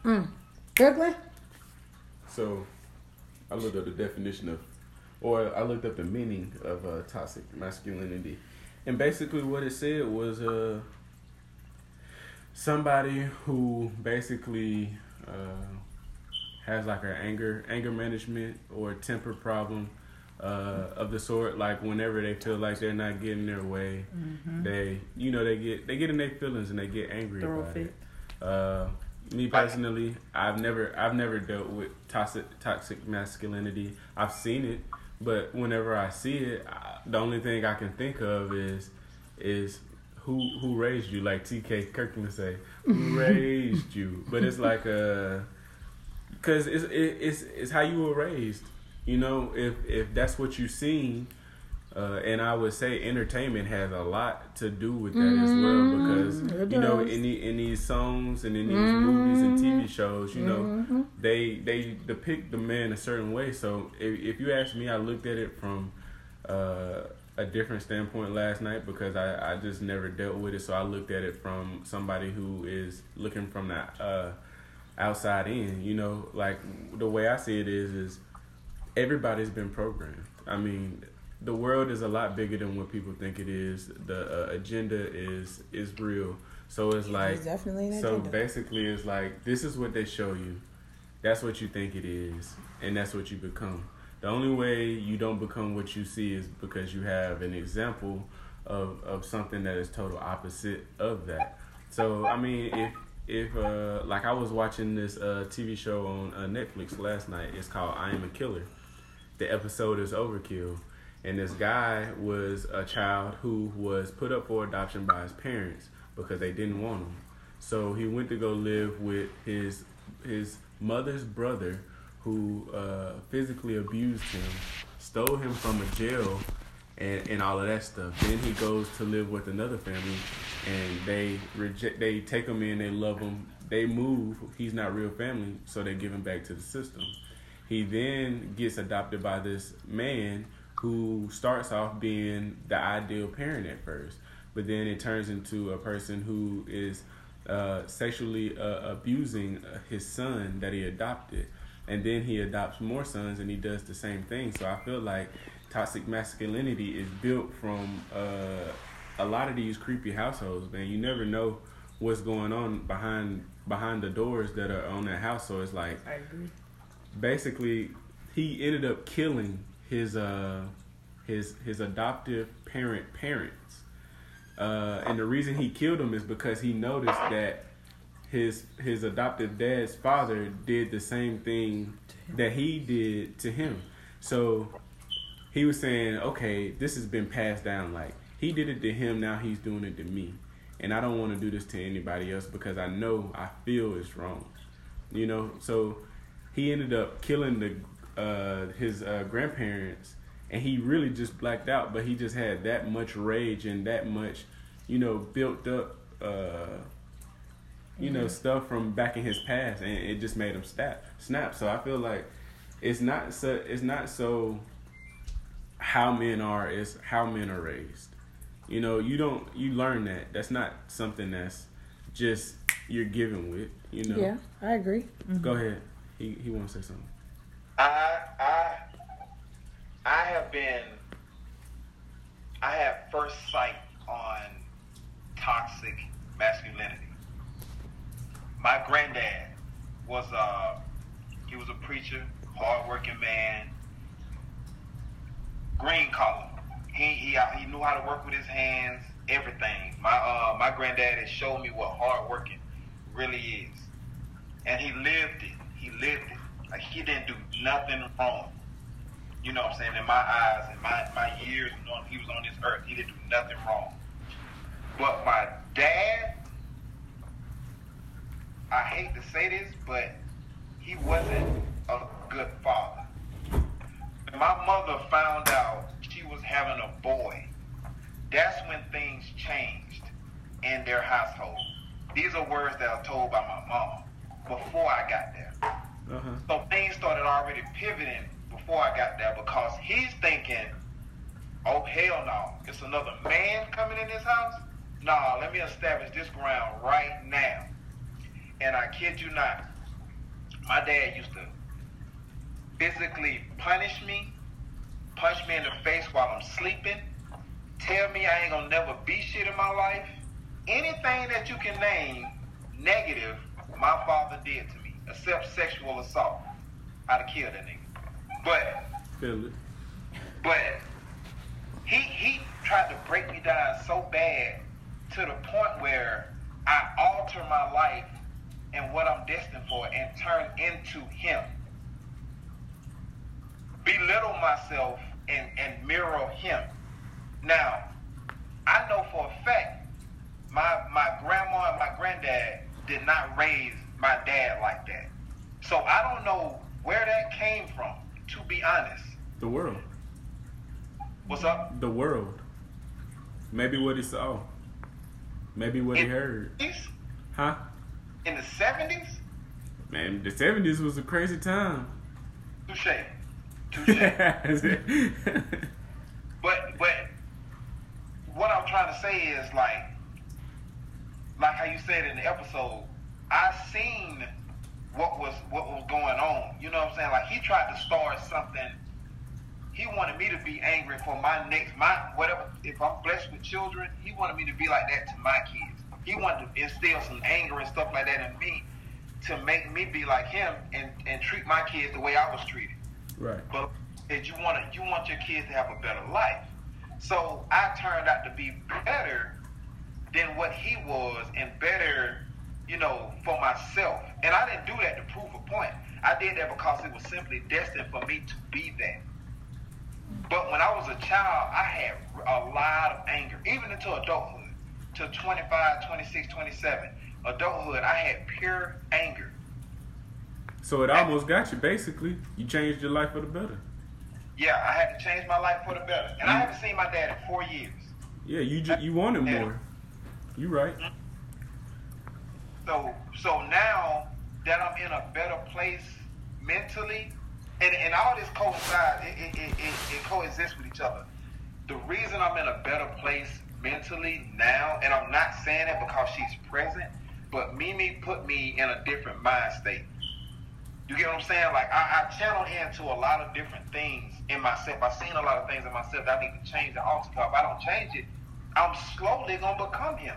Mm. Brooklyn? So, I looked up the definition of, or I looked up the meaning of uh, toxic masculinity, and basically what it said was uh, somebody who basically uh, has like an anger anger management or temper problem uh, of the sort. Like whenever they feel like they're not getting their way, they you know they get they get in their feelings and they get angry Throw about fit. it. Uh, me personally, I've never I've never dealt with toxic toxic masculinity. I've seen it, but whenever I see it, I, the only thing I can think of is is who who raised you, like T.K. Kirkland say, who <laughs> raised you. But it's like a cause it's it, it's it's how you were raised. You know, if if that's what you seen. Uh, and I would say entertainment has a lot to do with that as well because Mm-hmm. You know in the, in these songs and in these Mm-hmm. movies and TV shows, you know, they they depict the man a certain way. So if, if you ask me, I looked at it from uh, a different standpoint last night because I, I just never dealt with it. So I looked at it from somebody who is looking from the uh, outside in. You know, like the way I see it is is everybody's been programmed. I mean, the world is a lot bigger than what people think it is. The uh, agenda is is real. So it's like There's definitely an so agenda. basically it's like this is what they show you. That's what you think it is, and that's what you become. The only way you don't become what you see is because you have an example of of something that is total opposite of that. So I mean, if if uh, like I was watching this uh, TV show on uh, Netflix last night, it's called I Am a Killer. The episode is Overkill, and this guy was a child who was put up for adoption by his parents because they didn't want him. So he went to go live with his his mother's brother, who uh, physically abused him, stole him from a jail, and, and all of that stuff. Then he goes to live with another family, and they reject. They take him in. They love him. They move. He's not real family, so they give him back to the system. He then gets adopted by this man who starts off being the ideal parent at first, but then it turns into a person who is uh, sexually uh, abusing uh, his son that he adopted. And then he adopts more sons and he does the same thing. So I feel like toxic masculinity is built from uh, a lot of these creepy households, man. You never know what's going on behind behind the doors that are on that house. So it's like I agree. basically he ended up killing his uh his his adoptive parent parents. Uh, and the reason he killed him is because he noticed that his his adoptive dad's father did the same thing that he did to him. So he was saying, okay, this has been passed down. Like he did it to him, now he's doing it to me, and I don't want to do this to anybody else because I know I feel it's wrong. You know, so he ended up killing the uh, his uh, grandparents, and he really just blacked out. But he just had that much rage and that much, you know, built up. Uh, you know, stuff from back in his past, and it just made him snap. Snap. So I feel like it's not so. It's not so. How men are is how men are raised. You know, you don't you learn that. That's not something that's just you're given with. You know. Yeah, I agree. Go ahead. He he wants to say something. I I I have been I have first sight on toxic masculinity. My granddad was a he was a preacher, hardworking man, green collar. He he he knew how to work with his hands, everything. My uh my granddad has showed me what hard working really is. And he lived it. He lived it. Like he didn't do nothing wrong. You know what I'm saying? In my eyes, in my, my years knowing he was on this earth, he didn't do nothing wrong. But my dad, I hate to say this, but he wasn't a good father. When my mother found out she was having a boy, that's when things changed in their household. These are words that are told by my mom before I got there. Uh huh. So things started already pivoting before I got there because he's thinking, oh, hell no. It's another man coming in this house? Nah, let me establish this ground right now. And I kid you not, my dad used to physically punish me, punch me in the face while I'm sleeping, tell me I ain't gonna never be shit in my life. Anything that you can name negative, my father did to me, except sexual assault. I'd have killed that nigga. But but he he tried to break me down so bad to the point where I alter my life and what I'm destined for and turn into him. Belittle myself and, and mirror him. Now, I know for a fact my my grandma and my granddad did not raise my dad like that. So I don't know where that came from, to be honest. The world. What's up? The world. Maybe what he saw. Maybe what he In- heard. Huh? In the 70s? Man, the seventies was a crazy time. Touche. Touche. <laughs> but but what I'm trying to say is like like how you said in the episode, I seen what was what was going on. You know what I'm saying? Like he tried to start something. He wanted me to be angry for my next my whatever if I'm blessed with children, he wanted me to be like that to my kids. He wanted to instill some anger and stuff like that in me to make me be like him and, and treat my kids the way I was treated right. but that you want to you want your kids to have a better life. So I turned out to be better than what he was, and better, you know, for myself. And I didn't do that to prove a point. I did that because it was simply destined for me to be that. But when I was a child, I had a lot of anger, even into adulthood, to 25, 26, 27. Adulthood, I had pure anger. So it almost got you. Basically, you changed your life for the better. Yeah, I had to change my life for the better. And I mm. haven't seen my dad in four years. Yeah, you ju- you wanted more. You right. Mm-hmm. So so now that I'm in a better place mentally, and, and all this coincides, it, it, it, it, coexists with each other. The reason I'm in a better place mentally now, and I'm not saying it because she's present, but Mimi put me in a different mind state. You get what I'm saying? Like I, I channel into a lot of different things in myself. I've seen a lot of things in myself that I need to change and alter. If I don't change it, I'm slowly gonna become him.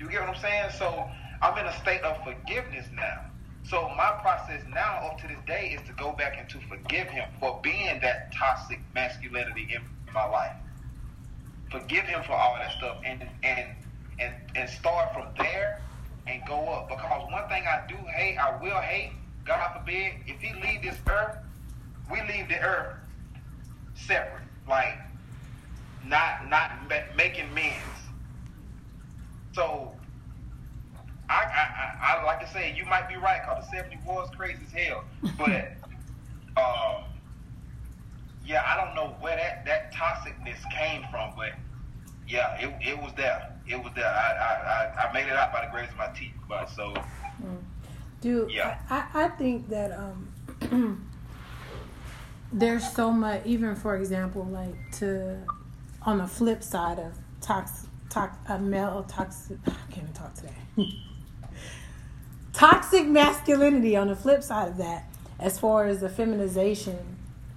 You get what I'm saying? So I'm in a state of forgiveness now. So my process now, up to this day, is to go back and to forgive him for being that toxic masculinity in my life. Forgive him for all that stuff, and and and and start from there and go up. Because one thing I do hate, I will hate. God forbid, if he leave this earth, we leave the earth separate, like not not making amends. So I, I, I, I like to say you might be right because the 70 was crazy as hell. But <laughs> um, yeah, I don't know where that, that toxicness came from, but yeah, it, it was there. It was there. I, I, I, I made it out by the grace of my teeth. But so Dude, Yeah. I, I think that um <clears throat> there's so much even for example, like to on the flip side of tox tox a male toxic I can't even talk today. <laughs> toxic masculinity on the flip side of that, as far as the feminization,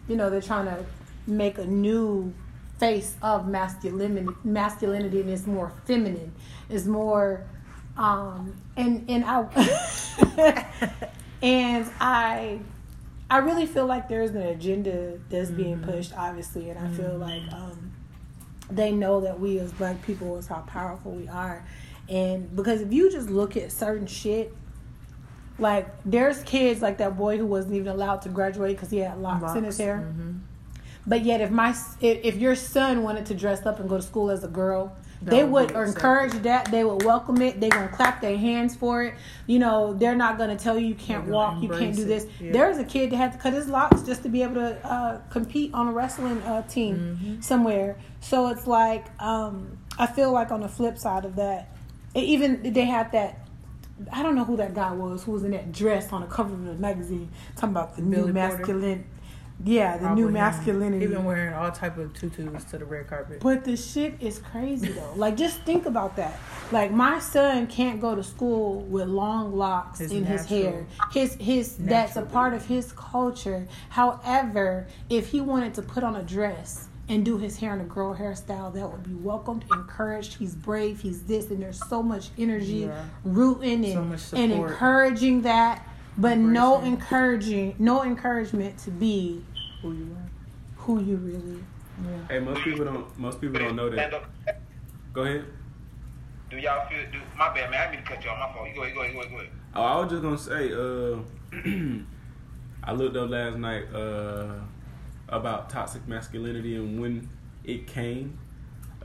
you know, they're trying to make a new face of masculinity masculinity and it's more feminine. It's more um and and I <laughs> and I I really feel like there's an agenda that's being pushed obviously and I feel like um they know that we as black people is how powerful we are. And because if you just look at certain shit like there's kids like that boy who wasn't even allowed to graduate because he had locks, in his hair. Mhm. but yet if my if, your son wanted to dress up and go to school as a girl they would would encourage that. They would welcome it. They're gonna clap their hands for it. You know they're not gonna tell you you can't walk you can't do this. Yeah. there's a kid that had to cut his locks just to be able to uh, compete on a wrestling uh, team Mm-hmm. somewhere. So it's like um, i feel like on the flip side of that even they had that I don't know who that guy was who was in that dress on the cover of the magazine talking about the new Billy Porter? masculine yeah the Probably new masculinity He been wearing all type of tutus to the red carpet. but the shit is crazy though. Like just think about that. Like my son can't go to school with long locks His in his hair. His his that's a part of his culture. However, if he wanted to put on a dress and do his hair in a girl hairstyle, that would be welcomed, encouraged. He's brave. He's this, and there's so much energy Yeah. rooting So and much and encouraging that. But no encouraging, no encouragement to be Who you are? who you really. Yeah. Hey, most people don't. Most people don't know that. Go ahead. Do y'all feel? Do my bad, man. I didn't mean to cut you off. My fault. You go ahead. Go ahead. Go ahead. Go ahead. Oh, I was just gonna say. Uh, <clears throat> I looked up last night uh, about toxic masculinity and when it came.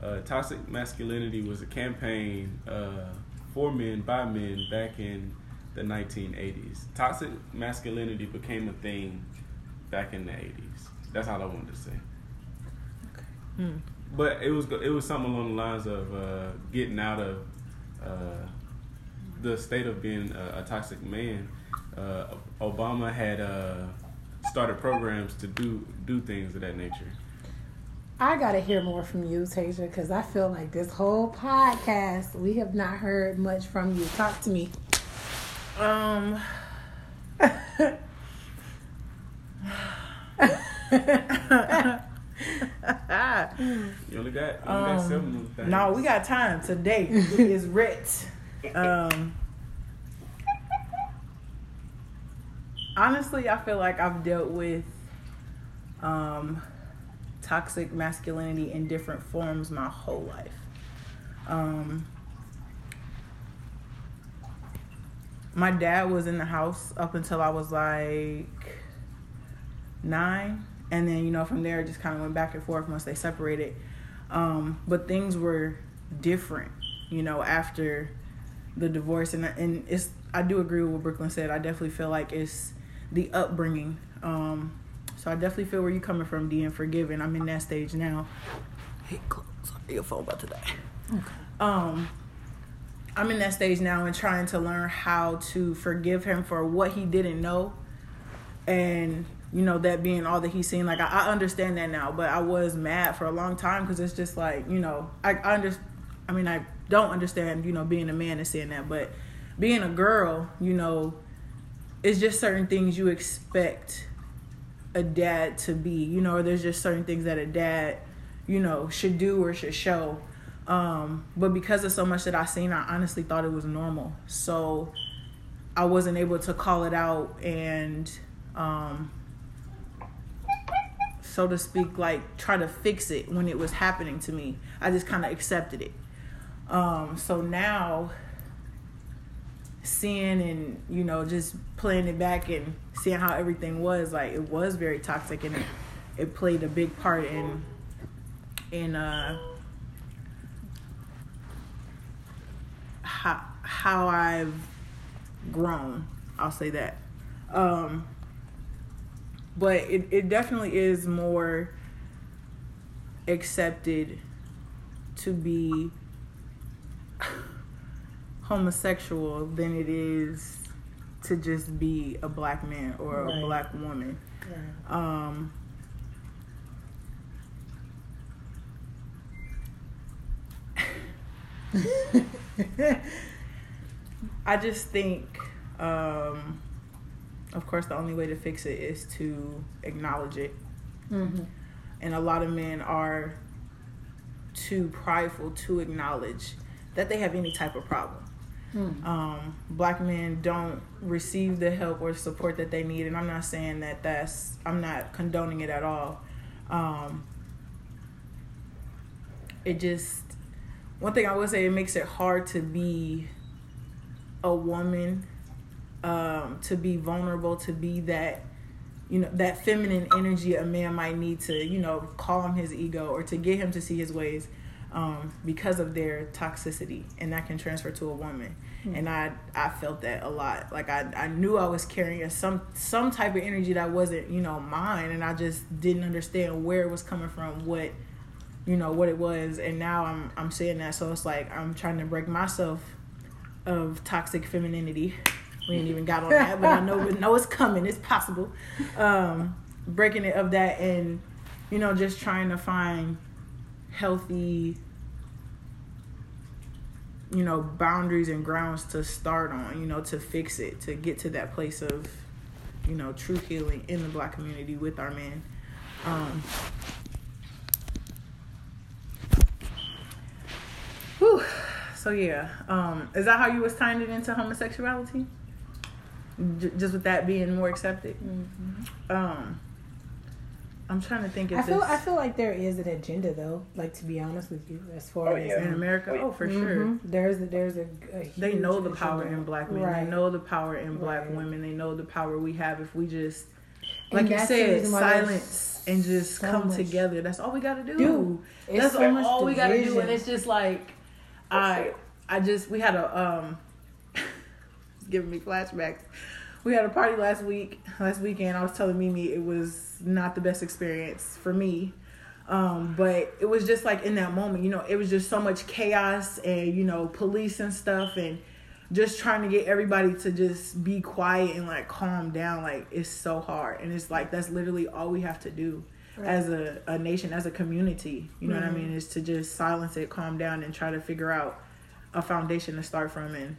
Uh, toxic masculinity was a campaign uh, for men by men back in the 1980s. Toxic masculinity became a thing back in the 80s. That's all I wanted to say. Hmm. But it was it was something along the lines of uh, getting out of uh, the state of being a, a toxic man. Uh, Obama had uh, started programs to do do things of that nature. I gotta hear more from you, Tasia, because I feel like this whole podcast we have not heard much from you. Talk to me. Um. You only got you only got seven of Um, no, we got time. Today is writ. <laughs> Um. Honestly, I feel like I've dealt with um, toxic masculinity in different forms my whole life. Um, my dad was in the house up until I was like nine, and then you know from there it just kind of went back and forth once they separated. Um, but things were different, you know, after the divorce, and and it's I do agree with what Brooklyn said. I definitely feel like it's the upbringing. Um, so I definitely feel where you're coming from, D, and forgiving. I'm in that stage now. Hey, close your phone about today. Um, I'm in that stage now and trying to learn how to forgive him for what he didn't know, and you know that being all that he's seen. Like I, I understand that now, but I was mad for a long time because it's just like you know I, I under, I mean I don't understand you know being a man and saying that, but being a girl, you know, it's just certain things you expect a dad to be. You know, or there's just certain things that a dad, you know, should do or should show. Um, but because of so much that I seen, I honestly thought it was normal. So I wasn't able to call it out and um so to speak like try to fix it when it was happening to me. I just kind of accepted it. Um so now seeing and you know just playing it back and seeing how everything was like it was very toxic and it, it played a big part in in uh how how I've grown. I'll say that. Um, but it, it definitely is more accepted to be homosexual than it is to just be a black man or Right. a black woman. Um, <laughs> I just think, um, of course, the only way to fix it is to acknowledge it. hmm And a lot of men are too prideful to acknowledge that they have any type of problem. Mm. Um, black men don't receive the help or support that they need, and I'm not saying that that's I'm not condoning it at all. Um, it just one thing I would say it makes it hard to be a woman, um, to be vulnerable, to be that you know that feminine energy a man might need to you know calm his ego or to get him to see his ways um, because of their toxicity and that can transfer to a woman. And I I felt that a lot. Like I, I knew I was carrying some some type of energy that wasn't you know mine and I just didn't understand where it was coming from what you know what it was. And now I'm I'm saying that so it's like I'm trying to break myself of toxic femininity. We ain't even got on that but I know we know it's coming. It's possible. Um breaking it of that and you know just trying to find healthy you know boundaries and grounds to start on you know to fix it to get to that place of you know true healing in the black community with our men um whew. so yeah um is that how you was tying it into homosexuality? J- just with that being more accepted? Um i'm trying to think if I feel this- I feel like there is an agenda though. Like to be honest with you, as far Oh, as yeah. in America. Oh, for sure. Mhm. There's a, there's a, a They know the power agenda. in black men. Right. They know the power in black Right. women. They know the power we have if we just, like you said, reason why there's silence and just so come much- together. That's all we got to do. Dude, it's That's so much all we got to do. And it's just like, I, I just we had a um, <laughs> it's giving me flashbacks. We had a party last week, last weekend. I was telling Mimi it was not the best experience for me. Um, but it was just like in that moment, you know, it was just so much chaos and, you know, police and stuff and just trying to get everybody to just be quiet and like calm down. Like it's so hard. And it's like that's literally all we have to do as a, a nation, as a community. You know what I mean? Is to just silence it, calm down and try to figure out a foundation to start from and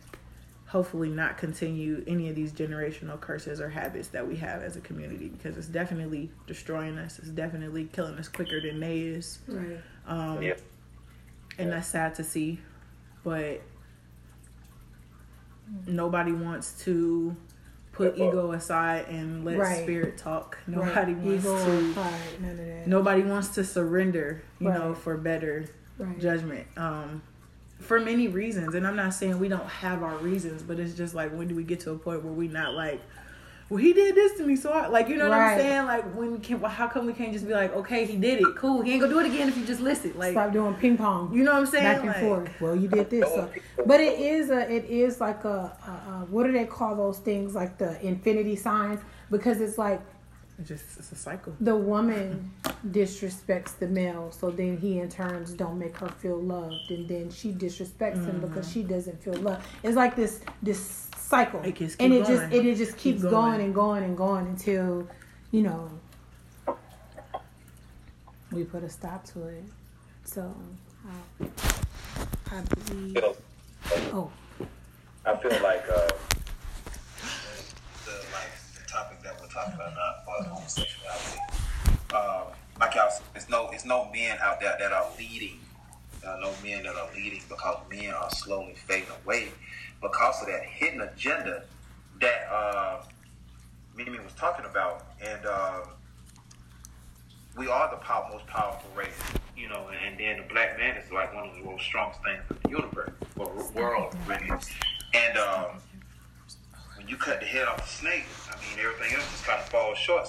hopefully not continue any of these generational curses or habits that we have as a community because it's definitely destroying us. It's definitely killing us quicker than they is. Right. Um, Yeah. And that's sad to see. But nobody wants to put ego aside and let Right. spirit talk. Right. Nobody wants Ego, to pride, none of that. nobody wants to surrender, you know, for better Right. judgment. Um for many reasons. And I'm not saying we don't have our reasons, but it's just like when do we get to a point where we not like well, he did this to me, so I, like you know what I'm saying? Like when can, well, how come we can't just be like, okay, he did it, cool. He ain't gonna do it again if you just listen. Like, Stop doing ping pong. you know what I'm saying? back and Like, forth. Well, you did this, so. but it is a it is like a, a, a what do they call those things like the infinity signs because it's like It's just it's a cycle. the woman disrespects the male, so then he in turns don't make her feel loved, and then she disrespects him because she doesn't feel loved. It's like this this cycle, It just and keep it just going. and it just Keep keeps going. going and going and going until you know we put a stop to it. So I, I believe. feel, Oh, I feel like uh, talk about uh, enough homosexuality. Um, like y'all it's no, it's no men out there that are leading. There are no men that are leading because men are slowly fading away because of that hidden agenda that uh, Mimi was talking about. And uh, we are the most powerful race, you know, and, and, then the black man is like one of the most strongest things in the universe, or world, really. And um, you cut the head off a snake, I mean, everything else just kind of falls short. So